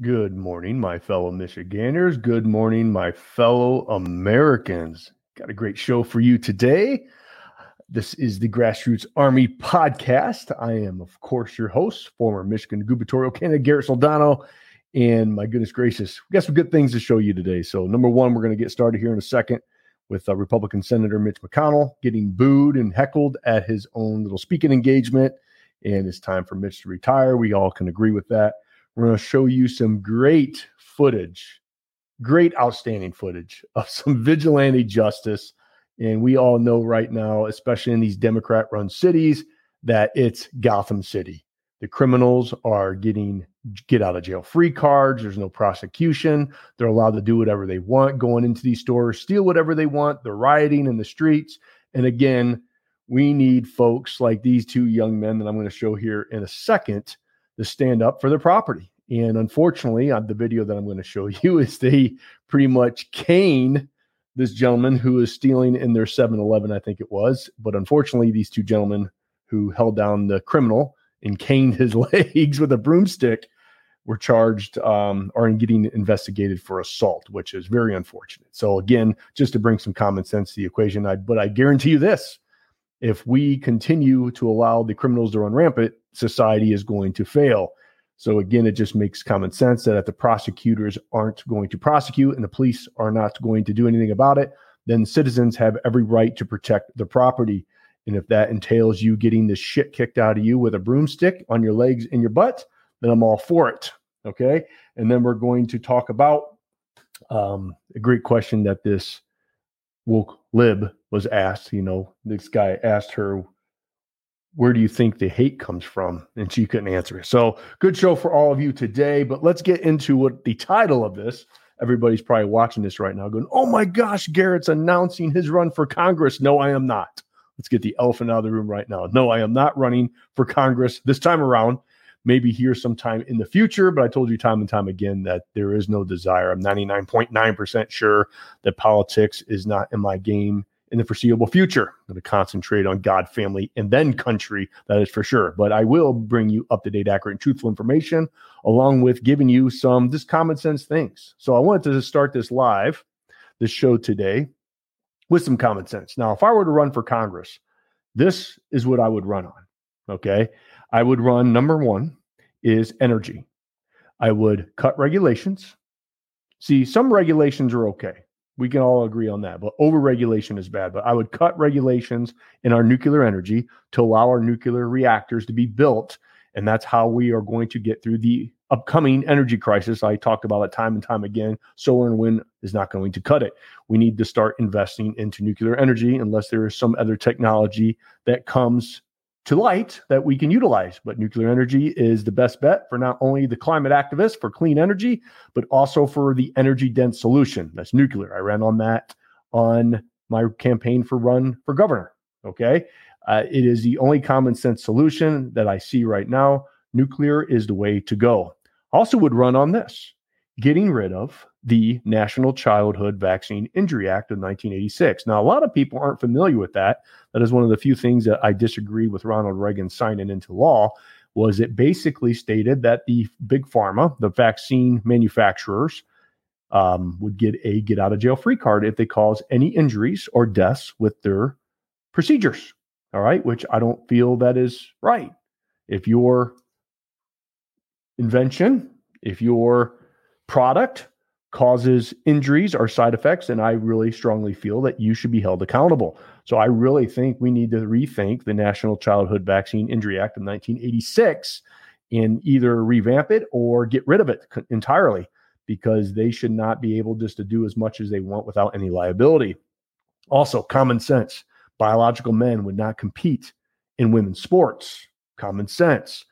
Good morning, my fellow Michiganders. Good morning, my fellow Americans. Got a great show for you today. This is the Grassroots Army podcast. I am, of course, your host, former Michigan gubernatorial candidate Garrett Soldano. And my goodness gracious, we got some good things to show you today. So, number one, we're going to get started here in a second with uh, Republican Senator Mitch McConnell getting booed and heckled at his own little speaking engagement. And it's time for Mitch to retire. We all can agree with that. We're going to show you some great footage, great, outstanding footage of some vigilante justice. And we all know right now, especially in these Democrat run cities, that it's Gotham City. The criminals are getting get out of jail free cards. There's no prosecution. They're allowed to do whatever they want, going into these stores, steal whatever they want. They're rioting in the streets. And again, we need folks like these two young men that I'm going to show here in a second to stand up for their property. And unfortunately, on the video that I'm going to show you is they pretty much cane this gentleman who is stealing in their 7-Eleven, I think it was. But unfortunately, these two gentlemen who held down the criminal and caned his legs with a broomstick were charged um, or in getting investigated for assault, which is very unfortunate. So again, just to bring some common sense to the equation, I, but I guarantee you this: if we continue to allow the criminals to run rampant, society is going to fail. So again, it just makes common sense that if the prosecutors aren't going to prosecute and the police are not going to do anything about it, then citizens have every right to protect the property. And if that entails you getting the shit kicked out of you with a broomstick on your legs and your butt, then I'm all for it. Okay. And then we're going to talk about um, a great question that this woke lib was asked. You know, this guy asked her, where do you think the hate comes from? And she couldn't answer it. So good show for all of you today. But let's get into what the title of this. Everybody's probably watching this right now, going, "Oh my gosh, Garrett's announcing his run for Congress." No, I am not. Let's get the elephant out of the room right now. No, I am not running for Congress this time around. Maybe here sometime in the future, but I told you time and time again that there is no desire. I'm 99.9% sure that politics is not in my game in the foreseeable future. I'm going to concentrate on God, family, and then country. That is for sure. But I will bring you up to date, accurate, and truthful information, along with giving you some just common sense things. So I wanted to start this live, this show today, with some common sense. Now, if I were to run for Congress, this is what I would run on. Okay. I would run number one is energy. I would cut regulations. See, some regulations are okay. We can all agree on that. But overregulation is bad. But I would cut regulations in our nuclear energy to allow our nuclear reactors to be built. And that's how we are going to get through the upcoming energy crisis. I talked about it time and time again. Solar and wind is not going to cut it. We need to start investing into nuclear energy unless there is some other technology that comes to light that we can utilize. But nuclear energy is the best bet for not only the climate activists for clean energy, but also for the energy dense solution. That's nuclear. I ran on that on my campaign for run for governor. Okay. Uh, it is the only common sense solution that I see right now. Nuclear is the way to go. Also, would run on this getting rid of the National Childhood Vaccine Injury Act of 1986. Now, a lot of people aren't familiar with that. That is one of the few things that I disagree with Ronald Reagan signing into law was it basically stated that the big pharma, the vaccine manufacturers, um, would get a get out of jail free card if they cause any injuries or deaths with their procedures. All right, which I don't feel that is right. If your invention, if your product causes injuries or side effects, and I really strongly feel that you should be held accountable. So I really think we need to rethink the National Childhood Vaccine Injury Act of 1986 and either revamp it or get rid of it entirely because they should not be able just to do as much as they want without any liability. Also, common sense. Biological men would not compete in women's sports. Common sense.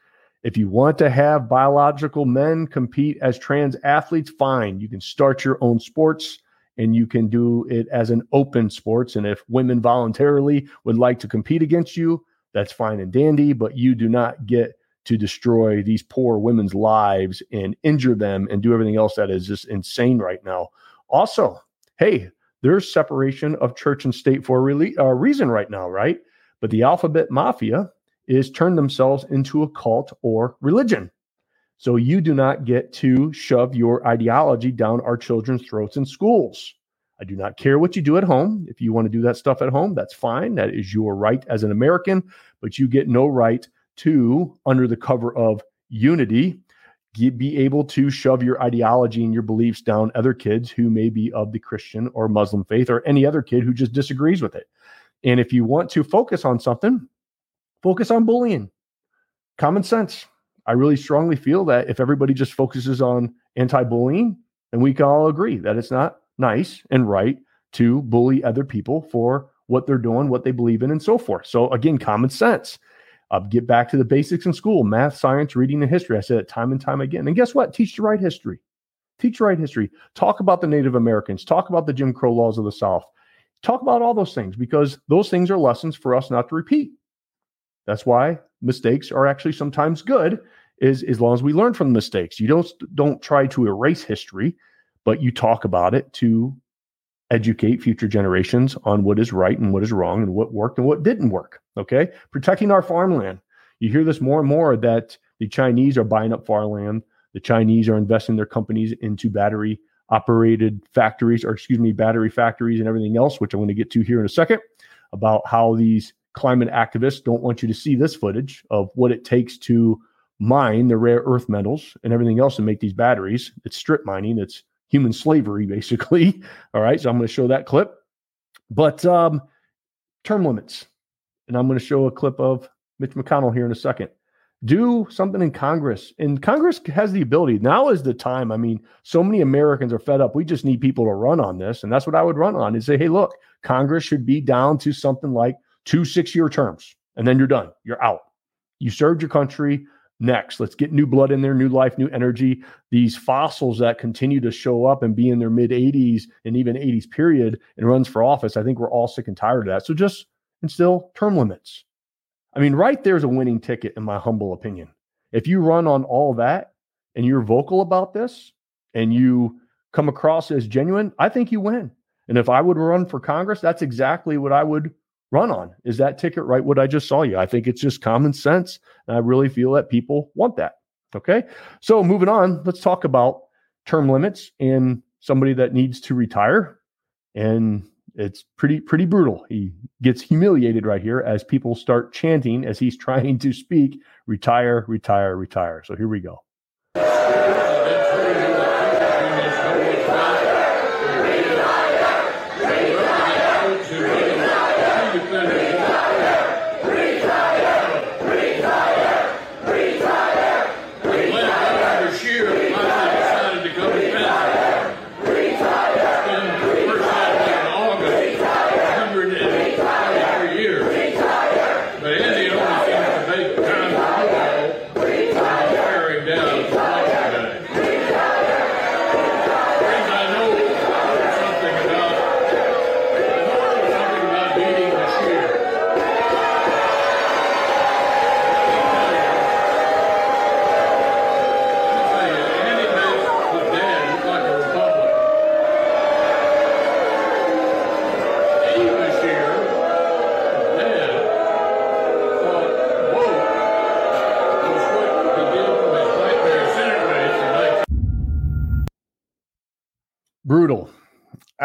If you want to have biological men compete as trans athletes, fine. You can start your own sports and you can do it as an open sports. And if women voluntarily would like to compete against you, that's fine and dandy, but you do not get to destroy these poor women's lives and injure them and do everything else that is just insane right now. Also, hey, there's separation of church and state for a uh, reason right now, right? But the alphabet mafia is turn themselves into a cult or religion. So you do not get to shove your ideology down our children's throats in schools. I do not care what you do at home. If you want to do that stuff at home, that's fine. That is your right as an American, but you get no right to, under the cover of unity, be able to shove your ideology and your beliefs down other kids who may be of the Christian or Muslim faith or any other kid who just disagrees with it. And if you want to focus on something, focus on bullying. Common sense. I really strongly feel that if everybody just focuses on anti bullying, then we can all agree that it's not nice and right to bully other people for what they're doing, what they believe in, and so forth. So, again, common sense. Uh, get back to the basics in school math, science, reading, and history. I said it time and time again. And guess what? Teach the right history. Teach right history. Talk about the Native Americans. Talk about the Jim Crow laws of the South. Talk about all those things because those things are lessons for us not to repeat. That's why mistakes are actually sometimes good, is as long as we learn from mistakes. You don't don't try to erase history, but you talk about it to educate future generations on what is right and what is wrong and what worked and what didn't work. Okay. Protecting our farmland. You hear this more and more that the Chinese are buying up farmland. The Chinese are investing their companies into battery operated factories, or excuse me, battery factories and everything else, which I'm going to get to here in a second about how these climate activists don't want you to see this footage of what it takes to mine the rare earth metals and everything else to make these batteries. It's strip mining. It's human slavery, basically. All right. So I'm going to show that clip. But um, term limits. And I'm going to show a clip of Mitch McConnell here in a second. Do something in Congress. And Congress has the ability. Now is the time. I mean, so many Americans are fed up. We just need people to run on this. And that's what I would run on Is say, hey, look, Congress should be down to something like two six year terms. And then you're done. You're out. You served your country next. Let's get new blood in there, new life, new energy. These fossils that continue to show up and be in their mid 80s and even 80s period and runs for office. I think we're all sick and tired of that. So just instill term limits. I mean, right there's a winning ticket, in my humble opinion. If you run on all that and you're vocal about this and you come across as genuine, I think you win. And if I would run for Congress, that's exactly what I would run on. Is that ticket right? What I just saw you? I think it's just common sense. And I really feel that people want that. Okay. So moving on, let's talk about term limits and somebody that needs to retire. And it's pretty, pretty brutal. He gets humiliated right here as people start chanting as he's trying to speak, retire, retire, retire. So here we go.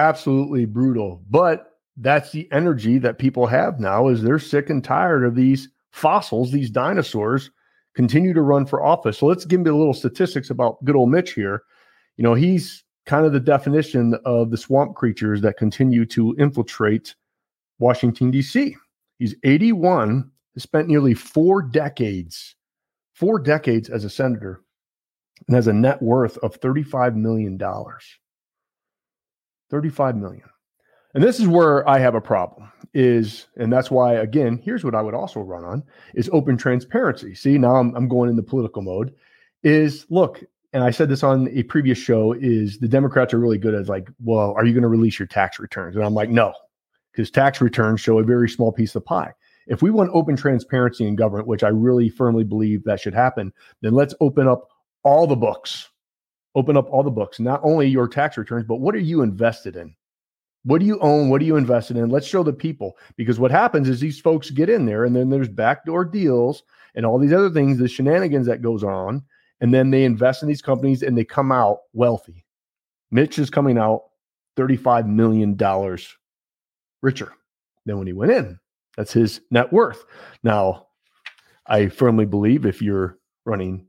Absolutely brutal. But that's the energy that people have now is they're sick and tired of these fossils these dinosaurs continue to run for office. So let's give me a little statistics about good old mitch here. You know he's kind of the definition of the swamp creatures that continue to infiltrate washington d.c he's 81 has spent nearly four decades four decades as a senator and has a net worth of $35 million 35 million. And this is where I have a problem is, and that's why, again, here's what I would also run on is open transparency. See, now I'm, I'm going into political mode is look, and I said this on a previous show is the Democrats are really good at like, well, are you going to release your tax returns? And I'm like, no, because tax returns show a very small piece of pie. If we want open transparency in government, which I really firmly believe that should happen, then let's open up all the books open up all the books, not only your tax returns, but what are you invested in? What do you own? What are you invested in? Let's show the people because what happens is these folks get in there and then there's backdoor deals and all these other things, the shenanigans that goes on. and then they invest in these companies and they come out wealthy. Mitch is coming out $35 million richer than when he went in. That's his net worth. Now, I firmly believe if you're running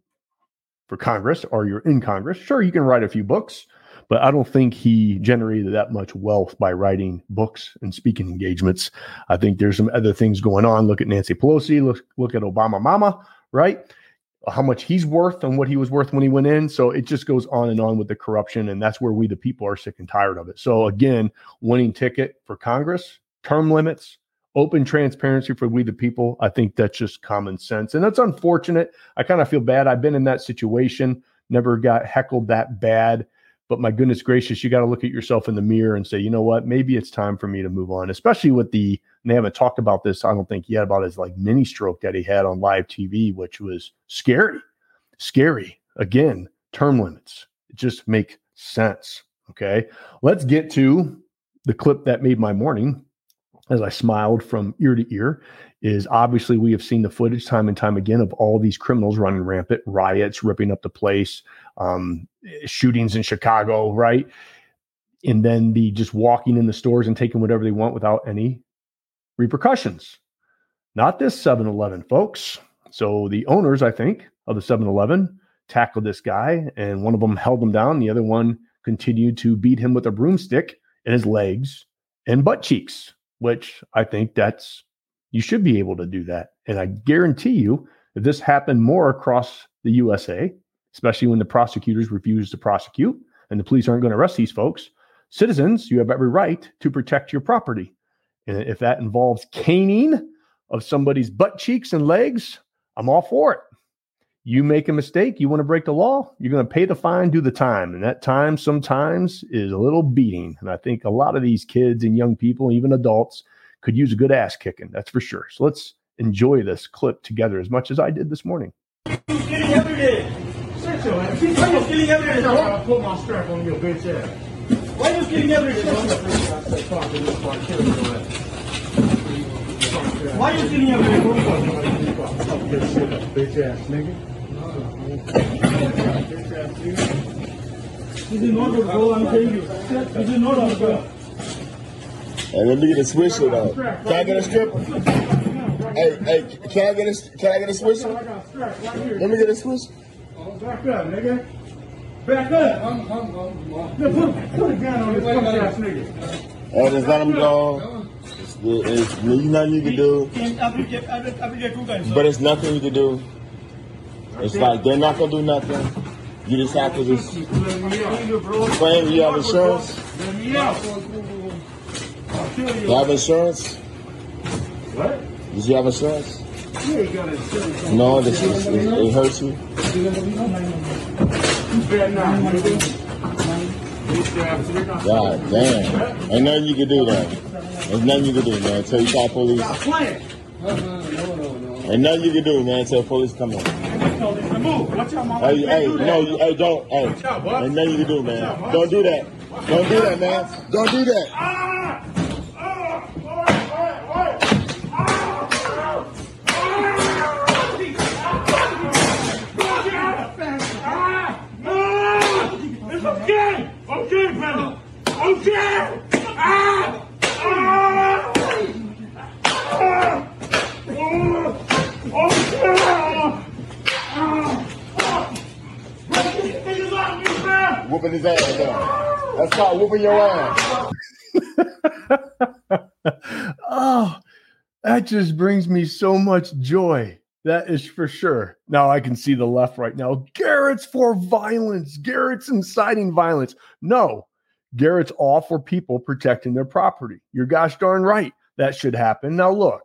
for Congress or you're in Congress, sure, you can write a few books, but I don't think he generated that much wealth by writing books and speaking engagements. I think there's some other things going on. Look at Nancy Pelosi, look, look at Obama Mama, right? How much he's worth and what he was worth when he went in. So it just goes on and on with the corruption. And that's where we, the people, are sick and tired of it. So again, winning ticket for Congress, term limits, open transparency for we the people. I think that's just common sense and that's unfortunate. I kind of feel bad. I've been in that situation. Never got heckled that bad but my goodness gracious you got to look at yourself in the mirror and say you know what? Maybe it's time for me to move on. Especially with the they haven't talked about this i don't think yet about his like mini stroke that he had on live tv which was scary. Scary. Again term limits. It just make sense okay? Let's get to the clip that made my morning as I smiled from ear to ear, is obviously we have seen the footage time and time again of all these criminals running rampant, riots, ripping up the place, um, shootings in Chicago, right? And then the just walking in the stores and taking whatever they want without any repercussions. Not this 7 Eleven, folks. So the owners, I think, of the 7 Eleven tackled this guy, and one of them held him down. The other one continued to beat him with a broomstick in his legs and butt cheeks which I think that's you should be able to do that. And I guarantee you, if this happened more across the USA, especially when the prosecutors refuse to prosecute and the police aren't going to arrest these folks, citizens, you have every right to protect your property. And if that involves caning of somebody's butt cheeks and legs, I'm all for it. You make a mistake, you want to break the law, you're going to pay the fine, do the time. And that time sometimes is a little beating. And I think a lot of these kids and young people, even adults, could use a good ass kicking. That's for sure. So let's enjoy this clip together as much as I did this morning. Why you stealing every day? You stealing every day? I'll put my strap on your bitch ass. Why you stealing every day? Why you stealing every day? Bitch ass nigga. This is not bro. I'm telling you. This is not good. Hey, let me get a swisher though. Can I get a stripper? Hey, hey, can I get a can I get a swisher? Let me get a swisher. Back up, nigga. Back up. I'm, I'm, I'm, put, put a gun on this punk ass nigga. Hey, just let him go. It's, it's nothing you can do. But it's nothing you can do. It's like they're not gonna do nothing. You just have to just claim you have insurance. You have insurance? What? Did you have insurance? No, this is, it, it hurts you. God damn. Ain't nothing you can do there. There's nothing you can do, man. Until you call police. Ain't nothing you can do, man, until police come in. Hey, hey, no, you, hey, don't, hey, ain't nothing you can do, man. Don't do that. Don't do that, man. Don't do that. Okay, okay, brother. Okay. Ah! Ah! Ah! Oh! Whooping his ass down. That's called whooping your ass. oh, that just brings me so much joy. That is for sure. Now I can see the left right now. Garrett's for violence. Garrett's inciting violence. No, Garrett's all for people protecting their property. You're gosh darn right. That should happen. Now, look,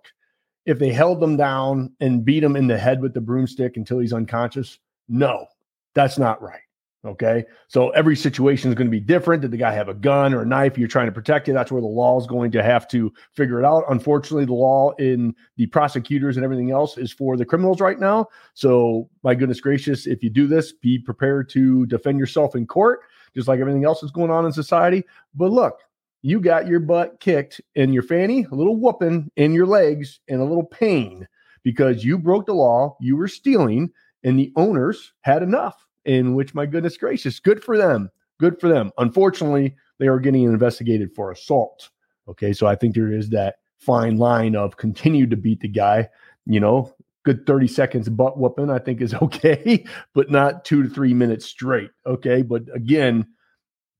if they held them down and beat him in the head with the broomstick until he's unconscious, no, that's not right. Okay. So every situation is going to be different. Did the guy have a gun or a knife? You're trying to protect you. That's where the law is going to have to figure it out. Unfortunately, the law in the prosecutors and everything else is for the criminals right now. So, my goodness gracious, if you do this, be prepared to defend yourself in court, just like everything else that's going on in society. But look, you got your butt kicked in your fanny, a little whooping in your legs, and a little pain because you broke the law, you were stealing, and the owners had enough. In which, my goodness gracious, good for them. Good for them. Unfortunately, they are getting investigated for assault. Okay, so I think there is that fine line of continue to beat the guy. You know, good 30 seconds butt whooping, I think is okay, but not two to three minutes straight. Okay. But again,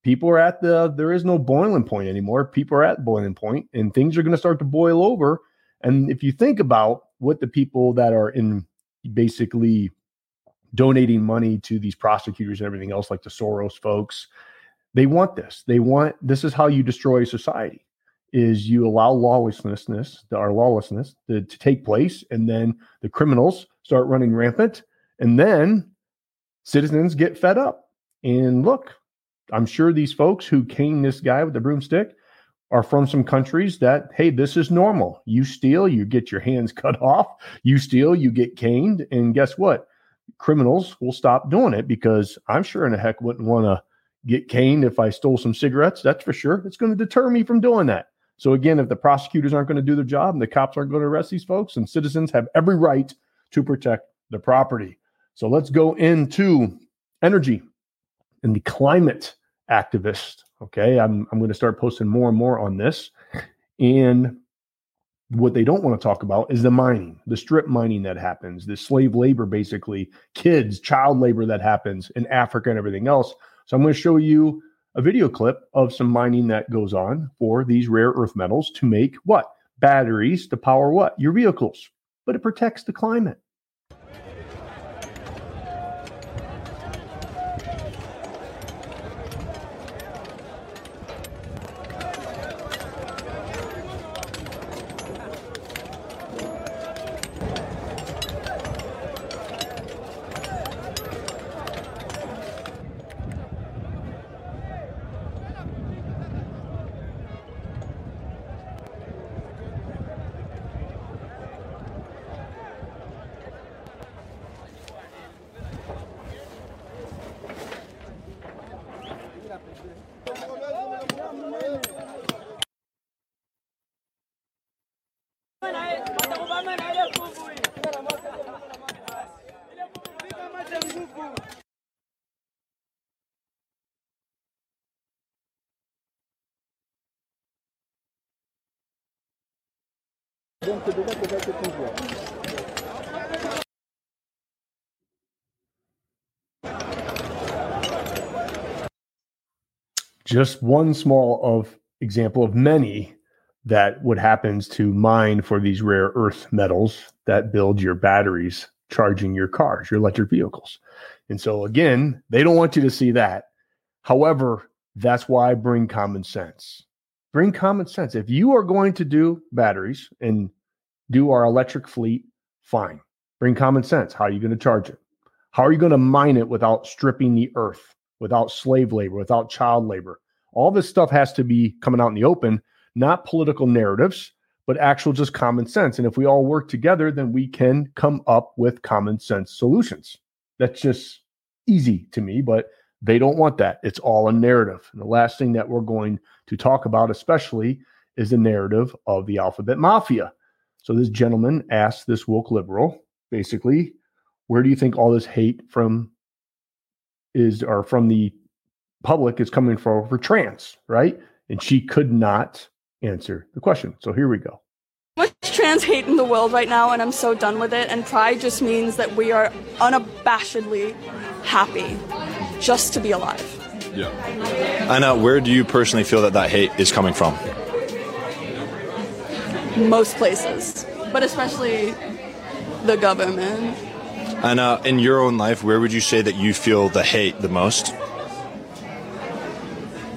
people are at the, there is no boiling point anymore. People are at boiling point and things are going to start to boil over. And if you think about what the people that are in basically donating money to these prosecutors and everything else, like the Soros folks, they want this. They want this is how you destroy society is you allow lawlessness, our lawlessness, to, to take place, and then the criminals start running rampant, and then citizens get fed up. And look, I'm sure these folks who cane this guy with the broomstick are from some countries that, hey, this is normal. You steal, you get your hands cut off. You steal, you get caned. And guess what? Criminals will stop doing it because I'm sure in a heck wouldn't want to get caned if I stole some cigarettes. That's for sure. It's going to deter me from doing that. So again, if the prosecutors aren't going to do their job and the cops aren't going to arrest these folks, and citizens have every right to protect the property. So let's go into energy and the climate activist. Okay, I'm I'm going to start posting more and more on this. And what they don't want to talk about is the mining, the strip mining that happens, the slave labor, basically, kids, child labor that happens in Africa and everything else. So I'm going to show you a video clip of some mining that goes on for these rare earth metals to make what? Batteries to power what? Your vehicles. But it protects the climate. Just one small of example of many that what happens to mine for these rare earth metals that build your batteries charging your cars, your electric vehicles. And so again, they don't want you to see that. However, that's why I bring common sense. Bring common sense. If you are going to do batteries and do our electric fleet, fine. Bring common sense. How are you going to charge it? How are you going to mine it without stripping the earth, without slave labor, without child labor? All this stuff has to be coming out in the open, not political narratives, but actual just common sense. And if we all work together, then we can come up with common sense solutions. That's just easy to me, but they don't want that. It's all a narrative. And the last thing that we're going to talk about, especially, is the narrative of the alphabet mafia. So this gentleman asked this woke liberal, basically, where do you think all this hate from is or from the public is coming from for trans, right? And she could not answer the question. So here we go. Much trans hate in the world right now, and I'm so done with it. And pride just means that we are unabashedly happy just to be alive. Yeah. Anna, where do you personally feel that that hate is coming from? most places, but especially the government. And uh, in your own life, where would you say that you feel the hate the most?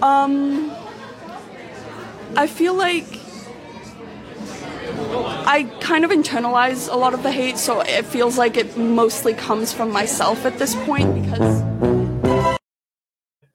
Um, I feel like I kind of internalize a lot of the hate, so it feels like it mostly comes from myself at this point because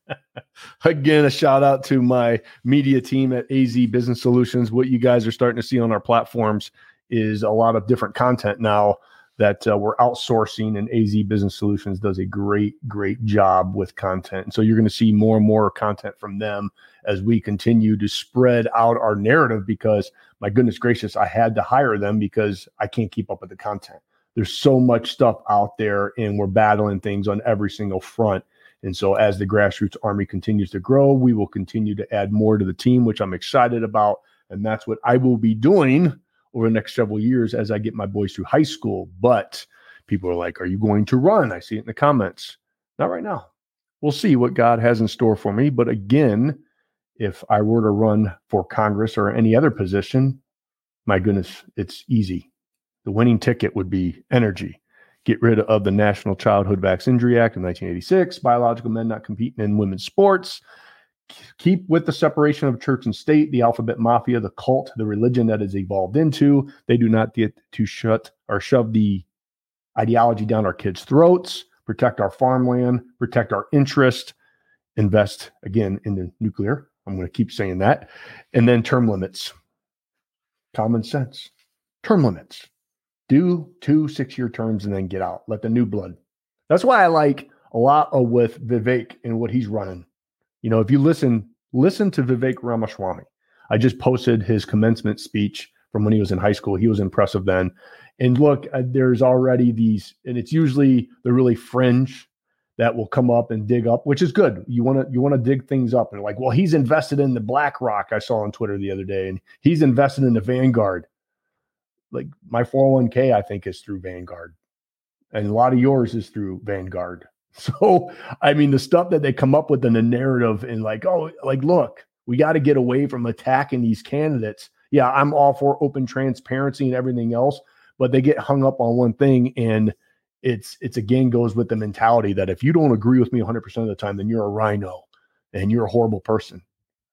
again, a shout out to my media team at AZ Business Solutions. What you guys are starting to see on our platforms is a lot of different content now that uh, we're outsourcing, and AZ Business Solutions does a great, great job with content. And so you're going to see more and more content from them as we continue to spread out our narrative because, my goodness gracious, I had to hire them because I can't keep up with the content. there's so much stuff out there, and we're battling things on every single front. And so, as the grassroots army continues to grow, we will continue to add more to the team, which I'm excited about. And that's what I will be doing over the next several years as I get my boys through high school. But people are like, Are you going to run? I see it in the comments. Not right now. We'll see what God has in store for me. But again, if I were to run for Congress or any other position, my goodness, it's easy. The winning ticket would be energy. Get rid of the National Childhood Vaccine Injury Act of 1986, biological men not competing in women's sports, keep with the separation of church and state, the alphabet mafia, the cult, the religion that has evolved into. They do not get to shut or shove the ideology down our kids' throats, protect our farmland, protect our interest, invest again in the nuclear. I'm going to keep saying that. And then term limits. Common sense. Term limits. Do two six year terms and then get out. Let the new blood. That's why I like a lot of with Vivek and what he's running you know, if you listen, listen to Vivek Ramaswamy. I just posted his commencement speech from when he was in high school. He was impressive then. And look, uh, there's already these, and it's usually the really fringe that will come up and dig up, which is good. You want to you want to dig things up and like, well, he's invested in the BlackRock. I saw on Twitter the other day, and he's invested in the Vanguard. Like my 401k, I think is through Vanguard, and a lot of yours is through Vanguard. So, I mean, the stuff that they come up with in the narrative and like, oh, like, look, we got to get away from attacking these candidates. Yeah, I'm all for open transparency and everything else, but they get hung up on one thing and it's it's again goes with the mentality that if you don't agree with me 100% of the time then you're a RINO and you're a horrible person.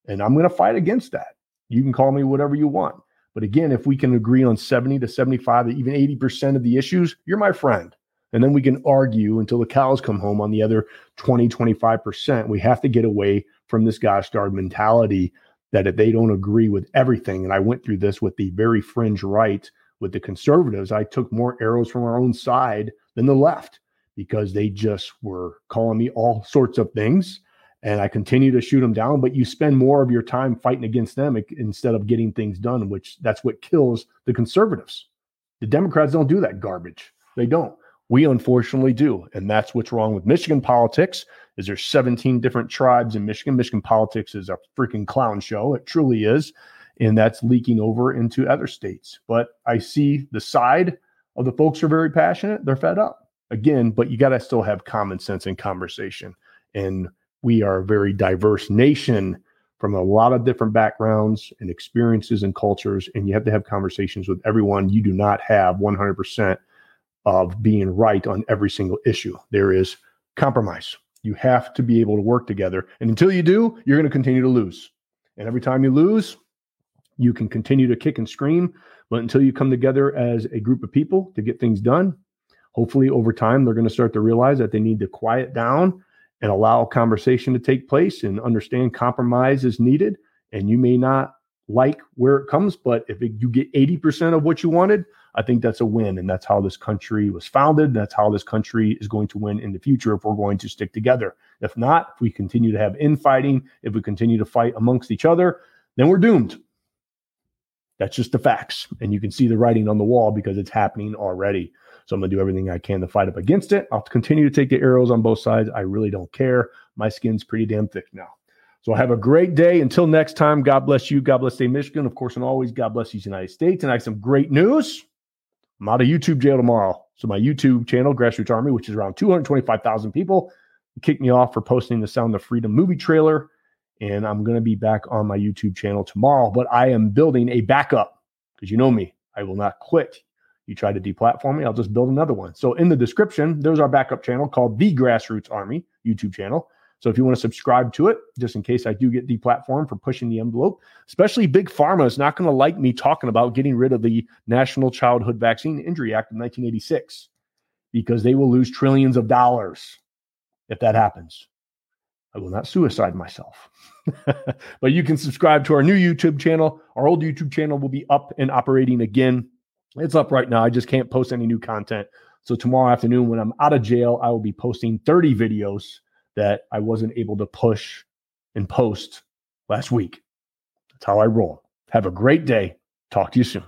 And I'm going to fight against that. You can call me whatever you want. But again, if we can agree on 70 to 75 even 80% of the issues, you're my friend. And then we can argue until the cows come home on the other 20, 25%. We have to get away from this gosh darn mentality that if they don't agree with everything, and I went through this with the very fringe right with the conservatives, I took more arrows from our own side than the left because they just were calling me all sorts of things. And I continue to shoot them down, but you spend more of your time fighting against them instead of getting things done, which that's what kills the conservatives. The Democrats don't do that garbage. They don't. We unfortunately do. And that's what's wrong with Michigan politics is there's 17 different tribes in Michigan. Michigan politics is a freaking clown show. It truly is. And that's leaking over into other states. But I see the side of the folks who are very passionate. They're fed up again, but you got to still have common sense and conversation. And we are a very diverse nation from a lot of different backgrounds and experiences and cultures. And you have to have conversations with everyone. You do not have 100% of being right on every single issue. There is compromise. You have to be able to work together. And until you do, you're going to continue to lose. And every time you lose, you can continue to kick and scream. But until you come together as a group of people to get things done, hopefully over time, they're going to start to realize that they need to quiet down and allow conversation to take place and understand compromise is needed. And you may not like where it comes, but if it, you get 80% of what you wanted, I think that's a win. And that's how this country was founded. That's how this country is going to win in the future if we're going to stick together. If not, if we continue to have infighting, if we continue to fight amongst each other, then we're doomed. That's just the facts. And you can see the writing on the wall because it's happening already. So I'm going to do everything I can to fight up against it. I'll continue to take the arrows on both sides. I really don't care. My skin's pretty damn thick now. So have a great day. Until next time, God bless you. God bless State Michigan. Of course, and always, God bless these United States. And I have some great news. I'm out of YouTube jail tomorrow. So my YouTube channel, Grassroots Army, which is around 225,000 people, kicked me off for posting the Sound of Freedom movie trailer. And I'm going to be back on my YouTube channel tomorrow. But I am building a backup because you know me, I will not quit. You try to deplatform me, I'll just build another one. So in the description, there's our backup channel called The Grassroots Army YouTube channel. So if you want to subscribe to it, just in case I do get deplatformed for pushing the envelope, especially Big Pharma is not going to like me talking about getting rid of the National Childhood Vaccine Injury Act of 1986 because they will lose trillions of dollars if that happens. I will not suicide myself. but you can subscribe to our new YouTube channel. Our old YouTube channel will be up and operating again. It's up right now. I just can't post any new content. So tomorrow afternoon, when I'm out of jail, I will be posting 30 videos that I wasn't able to push and post last week. That's how I roll. Have a great day. Talk to you soon.